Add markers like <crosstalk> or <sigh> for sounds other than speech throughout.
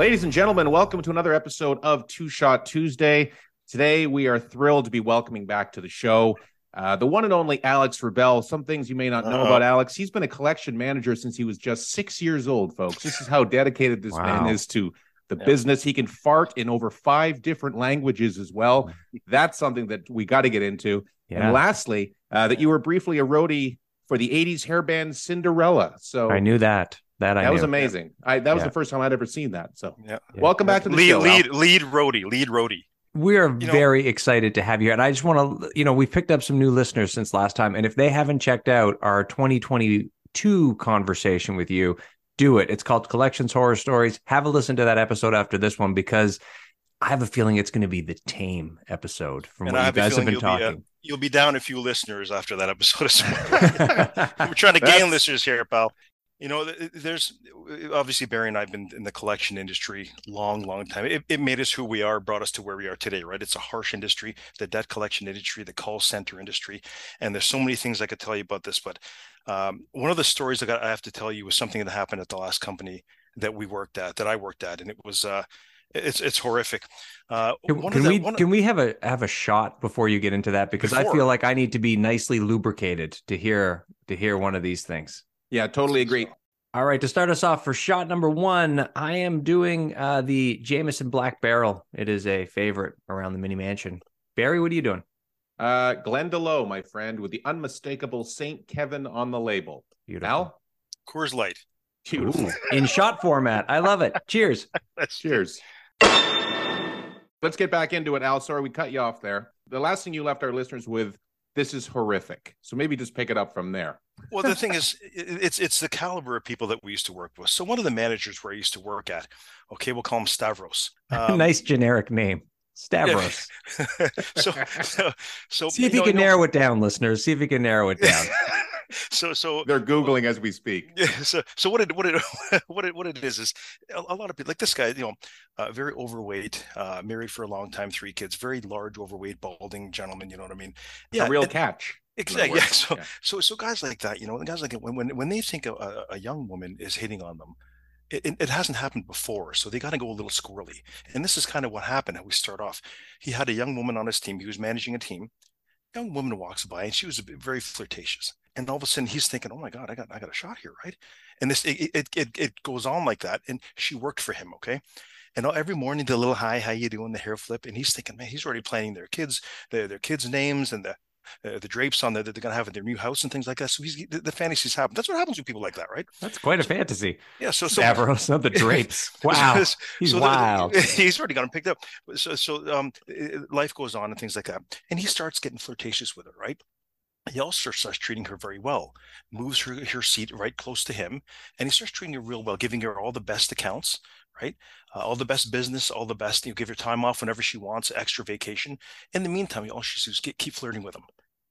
Ladies and gentlemen, welcome to another episode of Two Shot Tuesday. Today, we are thrilled to be welcoming back to the show uh, the one and only Alex Wrubell. Some things you may not know uh about Alex. He's been a collection manager since he was just six years old, folks. This is how dedicated this wow. man is to the yep. business. He can fart in over five different languages as well. That's something that we got to get into. Yeah. And lastly, uh, that you were briefly a roadie for the 80s hair band Cinderella. So I knew that. That, that was amazing. I that was yeah. the first time I'd ever seen that. So yeah. welcome back to the lead, show. Lead Al. lead roadie, lead roadie. We are you very know, excited to have you. Here. And I just want to, you know, we've picked up some new listeners since last time. And if they haven't checked out our 2022 conversation with you, do it. It's called Collections Horror Stories. Have a listen to that episode after this one because I have a feeling it's going to be the tame episode from and what you guys have been talking. Be, uh, you'll be down a few listeners after that episode as well. <laughs> We're trying to gain listeners here, pal. You know, there's obviously Barry and I've been in the collection industry long, long time. It, it, made us who we are, brought us to where we are today, right? It's a harsh industry, the debt collection industry, the call center industry, and there's so many things I could tell you about this. But um, one of the stories that I have to tell you was something that happened at the last company that we worked at, that I worked at, and it was uh, it's it's horrific. Uh, can, can the, we can we have a have a shot before you get into that because before. I feel like I need to be nicely lubricated to hear to hear one of these things. Yeah, totally agree. All right, to start us off for shot number one, I am doing uh, the Jameson Black Barrel. It is a favorite around the mini mansion. Barry, what are you doing? Uh, Glendalough, my friend, with the unmistakable Saint Kevin on the label. Beautiful. Al? Coors Light. Beautiful. In shot format. I love it. Cheers. <laughs> Cheers. Let's get back into it, Al. Sorry we cut you off there. The last thing you left our listeners with this is horrific. So maybe just pick it up from there. well, the thing is, it's it's the caliber of people that we used to work with. So one of the managers where I used to work at, okay, we'll call him Stavros. <laughs> Um, nice generic name. Stavros. <laughs> so, so, so, see if you, know, can narrow it down, listeners. See if you can narrow it <laughs> down. so, so they're googling as we speak. <laughs> Yeah. So, so what it what it what it what it is is a, a lot of people like this guy, you know, uh, very overweight, uh, married for a long time, three kids, very large, overweight, balding gentleman. You know what I mean? Yeah, a real and, catch. Exactly. Yeah. So, yeah. so, so guys like that, you know, guys like when when when they think a, a young woman is hitting on them, it, it, hasn't happened before, so they got to go a little squirrely. And this is kind of what happened. How we start off. He had a young woman on his team. He was managing a team. Young woman walks by, and she was very flirtatious. And all of a sudden, he's thinking, "Oh my God, I got I got a shot here, right?" And this it it it, it goes on like that. And she worked for him, okay. And every morning, the little hi, how you doing, the hair flip, and he's thinking, man, he's already planning their kids, their their kids' names, and the uh, the drapes on there that they're going to have in their new house and things like that. So he's the, the, fantasies happen. That's what happens with people like that, right? That's quite a fantasy. Yeah. So, so Stavros, not the <laughs> drapes. <laughs> Wow. he's so wild. The, <laughs> he's already got him picked up. So, so um, life goes on and things like that. And he starts getting flirtatious with her, right? he also starts treating her very well, moves her, her seat right close to him, and he starts treating her real well, giving her all the best accounts, right? Uh, all the best business, all the best. You give her time off whenever she wants, extra vacation. In the meantime, all she does is keep flirting with him.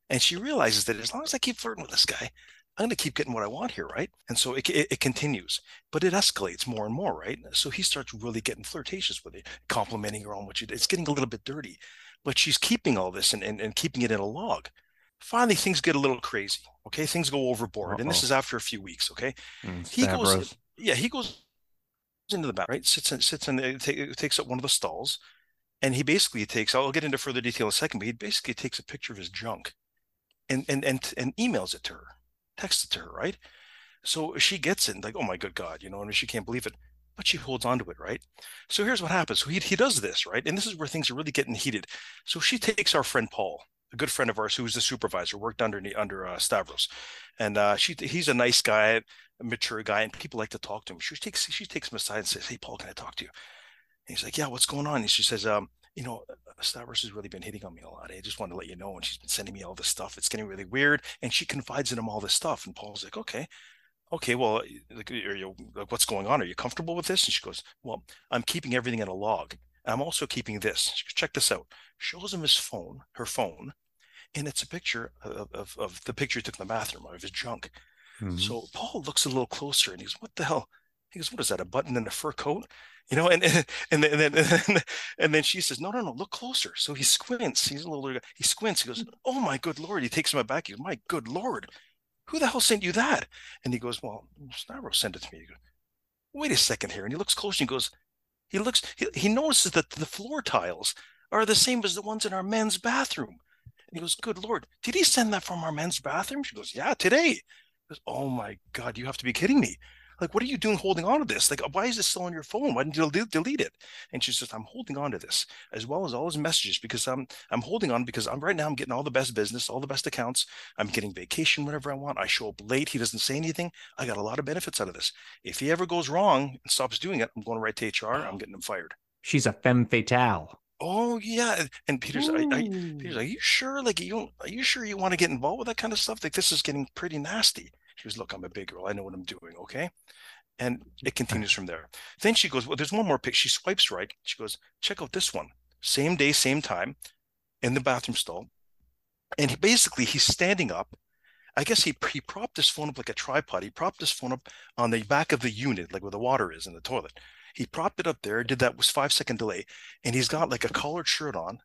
And she realizes that as long as I keep flirting with this guy, I'm going to keep getting what I want here, right? And so it, it, it, continues, but it escalates more and more, right? So he starts really getting flirtatious with it, complimenting her on what she did. It's getting a little bit dirty, but she's keeping all this and, and, and keeping it in a log. Finally, things get a little crazy. Okay, things go overboard, Uh-oh. and this is after a few weeks. Okay, mm, he goes, yeah, he goes into the back, right? Sits and sits and take, takes up one of the stalls, and he basically takes. I'll get into further detail in a second, but he basically takes a picture of his junk and and and and emails it to her, texts it to her, right? So she gets it like, oh my good God, you know, and she can't believe it, but she holds on to it, right? So here's what happens. So he he does this, right? And this is where things are really getting heated. So she takes our friend Paul, a good friend of ours who was the supervisor, worked under under uh, Stavros, and uh, she he's a nice guy, a mature guy, and people like to talk to him. She takes she takes him aside and says, "Hey, Paul, can I talk to you?" And he's like, "Yeah, what's going on?" And she says, um, you know, uh, Stavros has really been hitting on me a lot. I just want to let you know. And she's been sending me all this stuff. It's getting really weird. And she confides in him all this stuff. And Paul's like, okay, okay, well, like, are you, like, what's going on? Are you comfortable with this? And she goes, well, I'm keeping everything in a log. I'm also keeping this. Check this out. Shows him his phone, her phone, and it's a picture of, of, of the picture he took in the bathroom of his junk. Mm-hmm. So Paul looks a little closer and he goes, what the hell? He goes, what is that? A button in a fur coat? you know, and and and then and then, <laughs> and then she says, no, no, no, look closer. So he squints. He's a little. He squints. He goes, mm. oh my good lord. He takes him back. He goes, my good lord, who the hell sent you that? And he goes, well, Stavros sent it to me. He Goes, Wait a second here. And he looks close and he goes, He looks, he, he notices that the floor tiles are the same as the ones in our men's bathroom. And he goes, Good Lord, did he send that from our men's bathroom? She goes, Yeah, today. He goes, Oh my God, you have to be kidding me. Like, what are you doing holding on to this? Like, why is this still on your phone? Why didn't you delete it? And she says, I'm holding on to this as well as all his messages because I'm I'm holding on because I'm right now I'm getting all the best business, all the best accounts. I'm getting vacation whenever I want. I show up late. He doesn't say anything. I got a lot of benefits out of this. If he ever goes wrong and stops doing it, I'm going right to HR. I'm getting him fired. She's a femme fatale. Oh yeah, and Peter's, I, I, Peter's, are you sure? Like you, don't, are you sure you want to get involved with that kind of stuff? Like this is getting pretty nasty. She goes, look, I'm a big girl. I know what I'm doing. Okay. And mm-hmm. it continues from there. Then she goes, Well, there's one more pic. She swipes right. She goes, Check out this one. Same day, same time in the bathroom stall. And he, basically, he's standing up. I guess he, he propped his phone up like a tripod. He propped his phone up on the back of the unit, like where the water is in the toilet. He propped it up there, did that was five second delay. And he's got like a collared shirt on,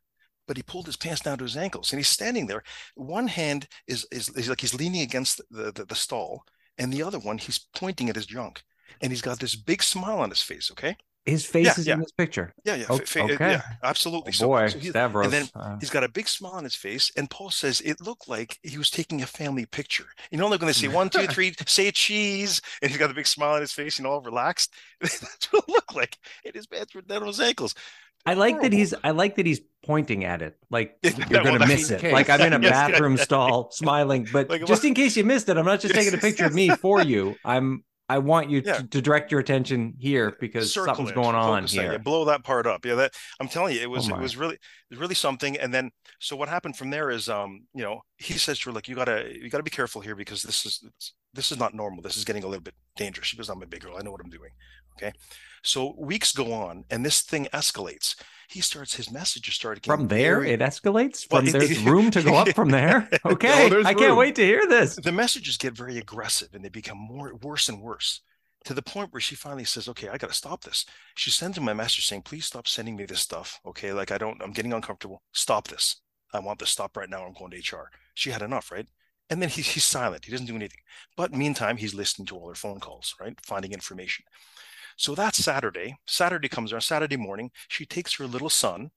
but he pulled his pants down to his ankles and he's standing there. One hand is, is, is like he's leaning against the, the, the stall, and the other one, he's pointing at his junk and he's got this big smile on his face. Okay. His face yeah, is yeah. in this picture. Yeah, yeah, okay. yeah, absolutely. Oh, boy, so, Stavros. And then uh, he's got a big smile on his face, and Paul says it looked like he was taking a family picture. You know, like when they say one, two, <laughs> three, say cheese, and he's got a big smile on his face, and all relaxed. <laughs> That's what it looked like. And his pants were down on his ankles. I like that he's. I like that he's pointing at it. Like <laughs> you're gonna miss it. Like I'm in a <laughs> bathroom stall smiling, but like, just in case you missed it, I'm not just taking a picture of me for you. I'm I want you yeah. to, to, direct your attention here because Circle something's it, going on here. Yeah, blow that part up. Yeah, that I'm telling you, it was oh it was really it was really something. And then so what happened from there is um, you know, he says to her, like, you gotta you gotta be careful here because this is this is not normal. This is getting a little bit dangerous. She goes, I'm a big girl. I know what I'm doing. Okay. So weeks go on and this thing escalates. He starts his messages start from there. Very... It escalates from well, there's <laughs> room to go up from there. <laughs> Okay, no, I can't wait to hear this. The messages get very aggressive and they become more worse and worse to the point where she finally says, "Okay, I got to stop this." She sends him a message saying, "Please stop sending me this stuff. Okay, like I don't, I'm getting uncomfortable. Stop this. I want this stop right now. I'm going to HR." She had enough, right? And then he, he's silent. He doesn't do anything. But meantime, he's listening to all her phone calls, right? Finding information. So that's Saturday. Saturday comes around, Saturday morning. She takes her little son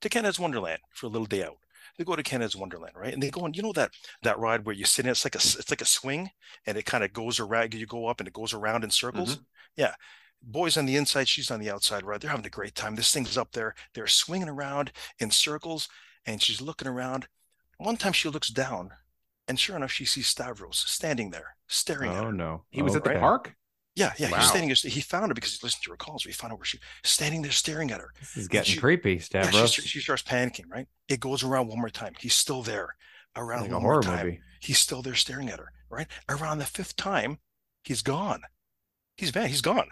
to Canada's Wonderland for a little day out. They go to Canada's Wonderland, right? And they go on, you know that that ride where you sit in, it's like a it's like a swing and it kind of goes around, you go up and it goes around in circles. Mm-hmm. Yeah. Boys on the inside, she's on the outside, right? They're having a great time. This thing's up there. They're swinging around in circles and she's looking around. One time she looks down and sure enough, she sees Stavros standing there, staring oh, at her. Oh no. He was at the park? Yeah, yeah. Wow. He's standing. He found her because he listened to her calls. He found her where she standing there staring at her. This is getting she, creepy, Stavros. Yeah, she, she, starts panicking. Right. It goes around one more time. He's still there. Around like one more time. Movie. He's still there staring at her. Right. Around the fifth time, he's gone. He's bad. He's gone.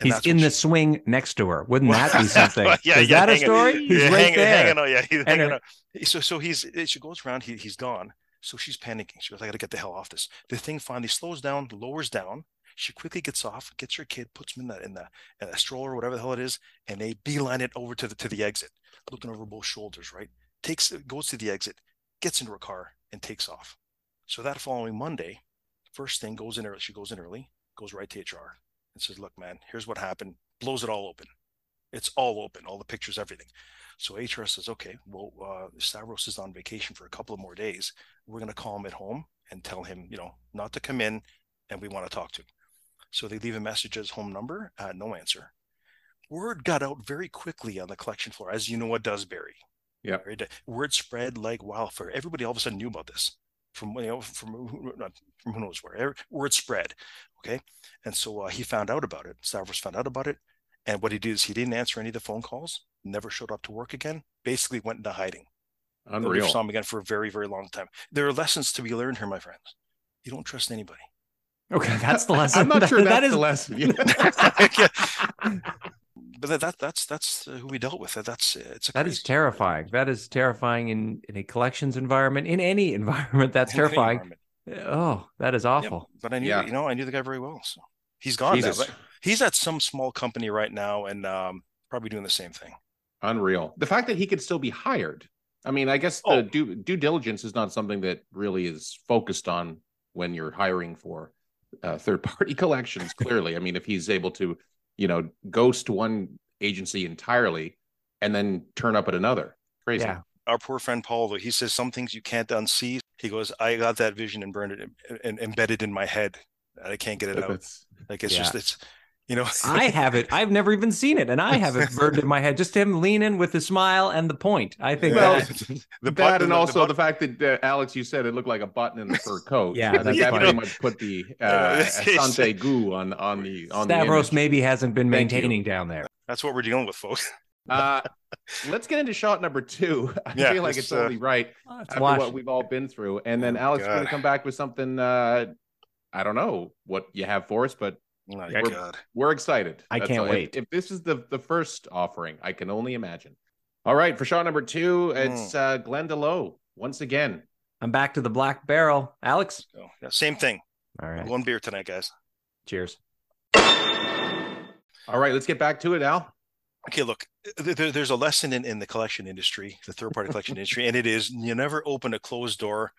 And he's in the she... swing next to her. Wouldn't that be <laughs> something? yeah, is yeah, that a story? He's yeah, right hanging, there. Hanging on, yeah, he's hanging on. So, so he's she goes around. He, he's gone. So she's panicking. She goes, "I got to get the hell off this." The thing finally slows down, lowers down, she quickly gets off, gets her kid, puts him in the in the, in stroller whatever the hell it is, and they beeline it over to the to the exit, looking over both shoulders. Right, takes goes to the exit, gets into her car, and takes off. So that following Monday, first thing goes in early. She goes in early, goes right to HR, and says, "Look, man, here's what happened." Blows it all open. It's all open, all the pictures, everything. So HR says, "Okay, well, uh, Stavros is on vacation for a couple of more days. We're going to call him at home and tell him, you know, not to come in, and we want to talk to him." So they leave a message as home number, uh, no answer. Word got out very quickly on the collection floor, as you know what does, Barry. Yeah. Word spread like wildfire. Everybody all of a sudden knew about this from you know from from who knows where. Word spread. Okay, and so uh, he found out about it. Stavros found out about it, and what he did is he didn't answer any of the phone calls. Never showed up to work again. Basically went into hiding. Unreal. Never saw him again for a very very long time. There are lessons to be learned here, my friends. You don't trust anybody. Okay, <laughs> that's the lesson. I'm not that, <laughs> sure that's that is... the lesson. <laughs> but that, that that's that's who we dealt with. That's it's that is terrifying. That is terrifying in in a collections environment, in any environment. That's in terrifying. Oh, that is awful. Yeah, but I knew, yeah. you know, I knew the guy very well. So he's gone Jesus. now. He's at some small company right now, and um, probably doing the same thing. Unreal. The fact that he could still be hired. I mean, I guess the oh. due due diligence is not something that really is focused on when you're hiring for uh, third party <laughs> collections. Clearly, I mean, if he's able to, you know, ghost one agency entirely and then turn up at another. Crazy. Yeah. Our poor friend Paul, though, he says some things you can't unsee. He goes, I got that vision and burned it and embedded in my head. I can't get it out. That's- Like it's Yeah. just it's you know I have it. I've never even seen it, and I have it burned in my head. Just him leaning with the smile and the point. I think Well, that, <laughs> the that button- and the also the, button- fact that uh, Alex, you said it looked like a button in the fur <laughs> coat. Yeah, I think that's that pretty much put the <laughs> uh, it's- Asante goo on on the on Stavros image. maybe hasn't been maintaining down there. that's what we're dealing with, folks. Uh, let's get into shot number two. I Yeah, feel like let's, it's uh, only right after watch. what we've all been through. And then Oh, Alex is going to come back with something. Uh, I don't know what you have for us, but my We're- God. we're excited. I That's can't all. Wait. If, this is the the first offering, I can only imagine. All right, for shot number two, it's Hmm. uh, Glendalough once again. I'm back to the black barrel. Alex. So, yeah, same thing. All right. One beer tonight, guys. Cheers. All right, let's get back to it, Al. Okay, look, th- th- there's a lesson in, in the collection industry, the third party collection <laughs> industry, and it is you never open a closed door,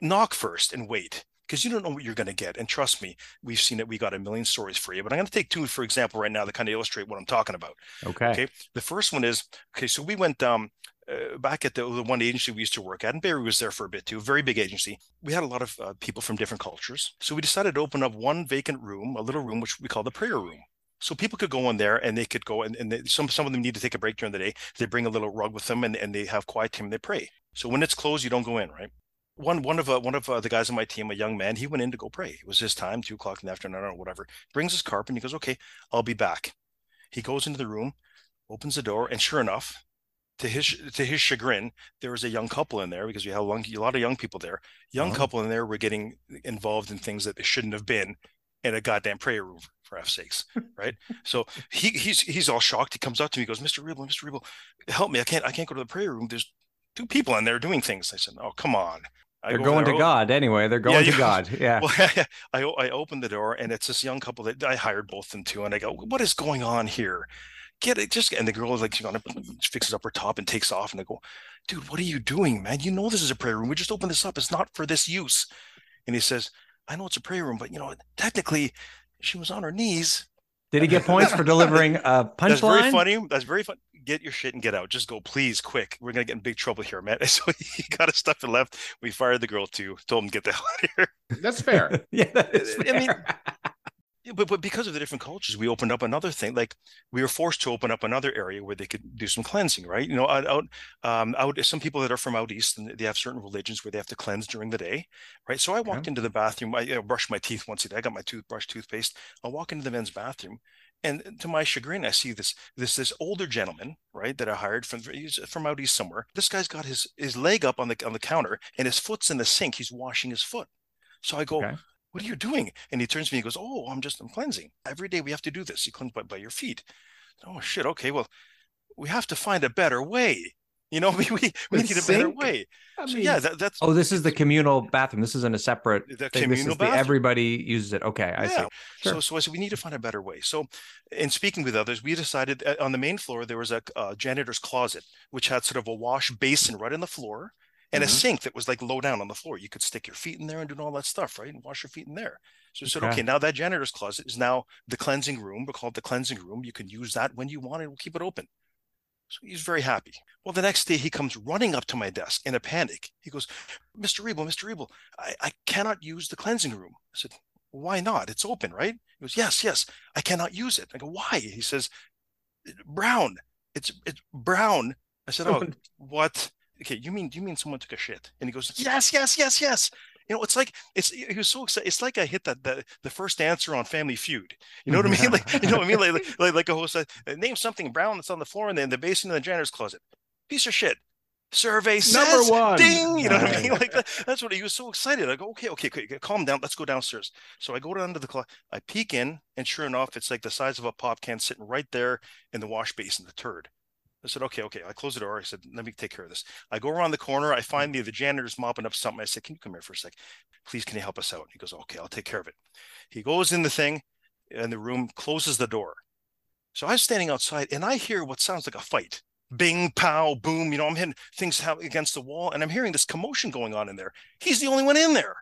knock first and wait because you don't know what you're going to get. And trust me, we've seen it. We got a million stories for you, but I'm going to take two, for example, right now that kind of illustrate what I'm talking about. Okay. Okay. The first one is okay, so we went um, uh, back at the, the one agency we used to work at, and Barry was there for a bit too, very big agency. We had a lot of uh, people from different cultures. So we decided to open up one vacant room, a little room, which we call the prayer room. So people could go in there and they could go and, and they, some some of them need to take a break during the day. They bring a little rug with them and, and they have quiet time and they pray. So when it's closed, you don't go in, right? One one of uh, one of uh, the guys on my team, a young man, he went in to go pray. It was his time, two o'clock in the afternoon or whatever. Brings his carpet and he goes, "Okay, I'll be back." He goes into the room, opens the door, and sure enough, to his to his chagrin, there was a young couple in there because we have a long- a lot of young people there. Young Oh. couple in there were getting involved in things that they shouldn't have been in a goddamn prayer room for F's sakes, right? so he he's he's all shocked. He comes up to me, he goes, "Mr. Rebel, Mr. Rebel, help me! I can't I can't go to the prayer room. There's two people in there doing things." I said, "Oh, come on." They're go going to God anyway. They're going Yeah, to. God. <laughs> Yeah. well, <laughs> I I opened the door and it's this young couple that I hired both them too, and I go, "What is going on here? Get it, just." And the girl is like, she <clears throat> fixes up her top and takes off, and I go, "Dude, what are you doing, man? You know this is a prayer room. We just opened this up. It's not for this use." And he says, "I know it's a prayer room, but you know, technically, she was on her knees." Did he get points for delivering a punchline? <laughs> That's very funny. That's very fun. Get your shit and get out. Just go, please, quick. We're gonna get in big trouble here, man. <laughs> So he got his stuff and left. We fired the girl too. Told him to get the hell out of here. That's fair. <laughs> yeah, that is I mean, fair. Yeah, but but because of the different cultures, we opened up another thing. Like we were forced to open up another area where they could do some cleansing, right? You know, out out um out some people that are from out east and they have certain religions where they have to cleanse during the day, right? So I walked into the bathroom. I know, brushed my teeth once a day. I got my toothbrush, toothpaste. I walk into the men's bathroom, and to my chagrin, I see this this this older gentleman, right, that I hired from he's from out east somewhere. This guy's got his his leg up on the on the counter and his foot's in the sink. He's washing his foot. So I go, Okay. What are you doing? And he turns to me and goes, oh, I'm just, I'm cleansing. Every day we have to do this. You cleanse by, by your feet. Oh, shit. Okay. Well, we have to find a better way. You know, <laughs> we, we, we The need a better way. I So mean, yeah, that, that's Oh, this is the communal bathroom. This isn't a separate the thing. This communal is the bathroom. everybody uses it. Okay, I see. Sure. So, so I said, we need to find a better way. So, in speaking with others, we decided uh, on the main floor, there was a uh, janitor's closet, which had sort of a wash basin right in the floor and a Mhm. sink that was like low down on the floor. You could stick your feet in there and do all that stuff, right? And wash your feet in there. So we said, Okay. okay, now that janitor's closet is now the cleansing room. We call it the cleansing room. You can use that when you want and we'll keep it open. So he's very happy. Well, the next day he comes running up to my desk in a panic. He goes, Mr. Rebel, Mr. Rebel, I, I cannot use the cleansing room. I said, why not? It's open, right? He goes, yes, yes, I cannot use it. I go, why? He says, brown. It's it's brown. I said, oh, <laughs> what? Okay, you mean you mean someone took a shit? And he goes, yes, yes, yes, yes. You know, it's like it's he was so excited. It's like I hit that the, the first answer on Family Feud. You know what I mean? <laughs> Like you know what I mean? Like <laughs> like, like a host said, name something brown that's on the floor and then the basin in the janitor's closet. Piece of shit. Survey says Number one. ding. You know what I mean? <laughs> Like that, that's what he was so excited. I go, okay, okay, okay, okay, calm down. Let's go downstairs. So I go down to the closet. I peek in, and sure enough, it's like the size of a pop can sitting right there in the wash basin, the turd. I said, okay, okay. I closed the door. I said, let me take care of this. I go around the corner. I find the, the janitor's mopping up something. I said, can you come here for a sec? Please, can you help us out? He goes, okay, I'll take care of it. He goes in the thing and the room, closes the door. So I was standing outside and I hear what sounds like a fight. Bing, pow, boom. You know, I'm hitting things against the wall and I'm hearing this commotion going on in there. He's the only one in there.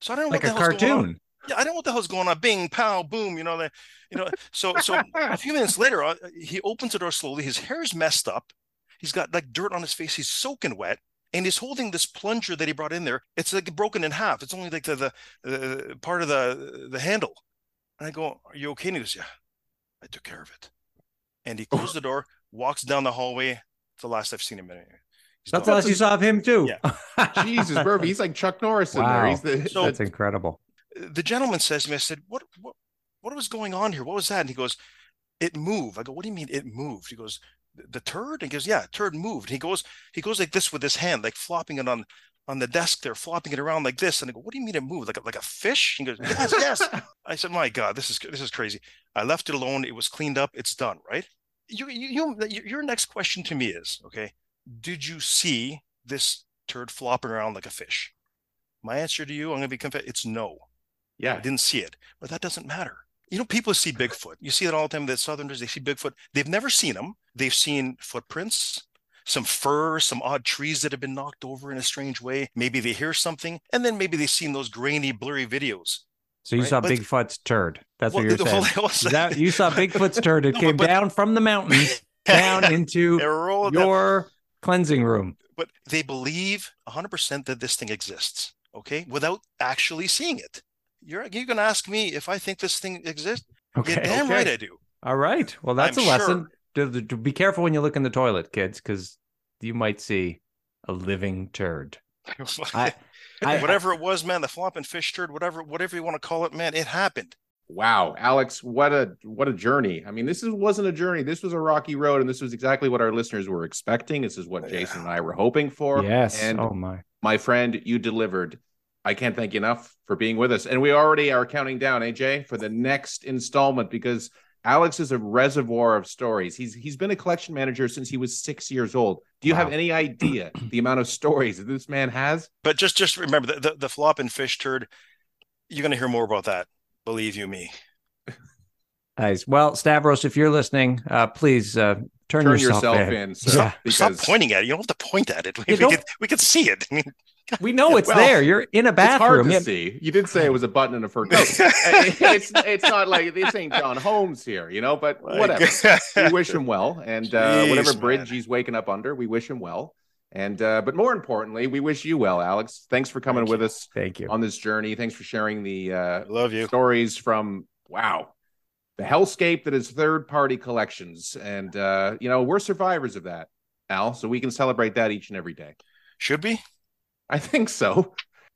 So I don't know Like what a the hell's going on. Cartoon. Yeah, I don't know what the hell's going on. Bing, pow, boom. You know that. You know. So so a few minutes later, uh, he opens the door slowly. His hair is messed up. He's got like dirt on his face. He's soaking wet. And he's holding this plunger that he brought in there. It's like broken in half. It's only like the the, the part of the the handle. And I go, "Are you okay?" And he goes, "Yeah, I took care of it." And he closed the door, walks down the hallway. It's the last I've seen him. in. He's That's gone. the last you saw of him too. Yeah. <laughs> Jesus, Murphy, he's like Chuck Norris in there. He's the, So- That's incredible. The gentleman says to me, I said, what, what, what was going on here? What was that? And he goes, it moved. I go, what do you mean it moved? He goes, "The- turd? And he goes, yeah, turd moved. And he goes, he goes like this with his hand, like flopping it on, on the desk there, flopping it around like this. And I go, what do you mean it moved? Like a, like a fish? He goes, yes, yes. <laughs> I said, my God, this is, this is crazy. I left it alone. It was cleaned up. It's done. Right. You, you, you, your next question to me is, okay, did you see this turd flopping around like a fish? My answer to you, I'm going to be confess, it's no. I didn't see it, but that doesn't matter. You know, people see Bigfoot. You see it all the time. The Southerners, they see Bigfoot. They've never seen them. They've seen footprints, some fur, some odd trees that have been knocked over in a strange way. Maybe they hear something, and then maybe they've seen those grainy, blurry videos. So you Right, saw but- Bigfoot's turd. That's Well, what you're saying. <laughs> well, that- you saw Bigfoot's turd. It No, <laughs> came but- down from the mountains <laughs> down into your cleansing room. but they believe 100% that this thing exists, okay, without actually seeing it. You're, you're going to ask me if I think this thing exists? Okay. yeah, damn okay. right I do. All right. Well, that's I'm a lesson. To, to be careful when you look in the toilet, kids, because you might see a living turd. <laughs> I- I- whatever it was, man, the flopping fish turd, whatever, whatever you want to call it, man, it happened. Wow, Alex, what a what a journey. I mean, this is wasn't a journey. This was a rocky road, and this was exactly what our listeners were expecting. This is what Jason and I were hoping for. yes. And oh my. my friend, you delivered. I can't thank you enough for being with us. And we already are counting down, AJ, for the next installment because Alex is a reservoir of stories. He's he's been a collection manager since he was six years old. Do you have any idea <clears throat> the amount of stories that this man has? But just, just remember the, the, the flopping fish turd. You're going to hear more about that. Believe you me. <laughs> Nice. Well, Stavros, if you're listening, uh, please uh, turn, Turn yourself, yourself in. in, sir. Stop, because stop pointing at it. You don't have to point at it. <laughs> We, You we, could, we could see it. <laughs> I mean, We know it's Well, there. You're in a it's hard bathroom. to Yeah, see. You did say it was a button and a fur coat. <laughs> it's it's not like this ain't John Holmes here, you know. But whatever. we wish him well, and uh, Jeez, whatever man. bridge he's waking up under, we wish him well. And uh, but more importantly, we wish you well, Alex. Thanks for coming Thank with you. us Thank you. on this journey. Thanks for sharing the uh, Love you. stories from wow, the hellscape that is third party collections, and uh, you know we're survivors of that, Al. So we can celebrate that each and every day. Should be. I think so.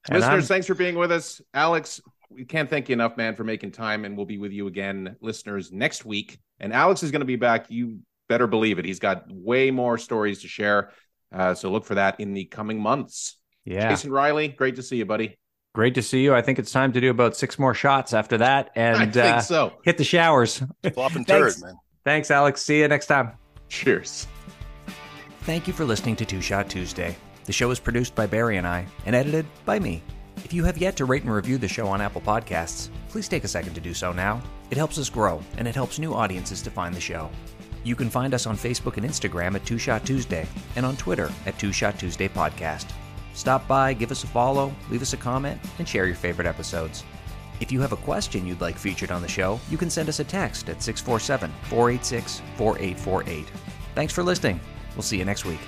And Listeners, I'm- thanks for being with us. Alex, we can't thank you enough, man, for making time. And we'll be with you again, listeners, next week. And Alex is going to be back. You better believe it. He's got way more stories to share. Uh, so look for that in the coming months. Yeah. Jason Riley, great to see you, buddy. Great to see you. I think it's time to do about six more shots after that <laughs> I and think uh, so. hit the showers. Flopping <laughs> Thanks. turd, man. Thanks, Alex. See you next time. Cheers. Thank you for listening to Two Shot Tuesday. The show is produced by Barry and I and edited by me. If you have yet to rate and review the show on Apple Podcasts, please take a second to do so now. It helps us grow and it helps new audiences to find the show. You can find us on Facebook and Instagram at Two Shot Tuesday and on Twitter at Two Shot Tuesday Podcast. Stop by, give us a follow, leave us a comment, and share your favorite episodes. If you have a question you'd like featured on the show, you can send us a text at 647 486 4848. Thanks for listening. We'll see you next week.